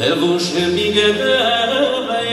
Der vosh bigedey bey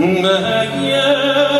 ما هي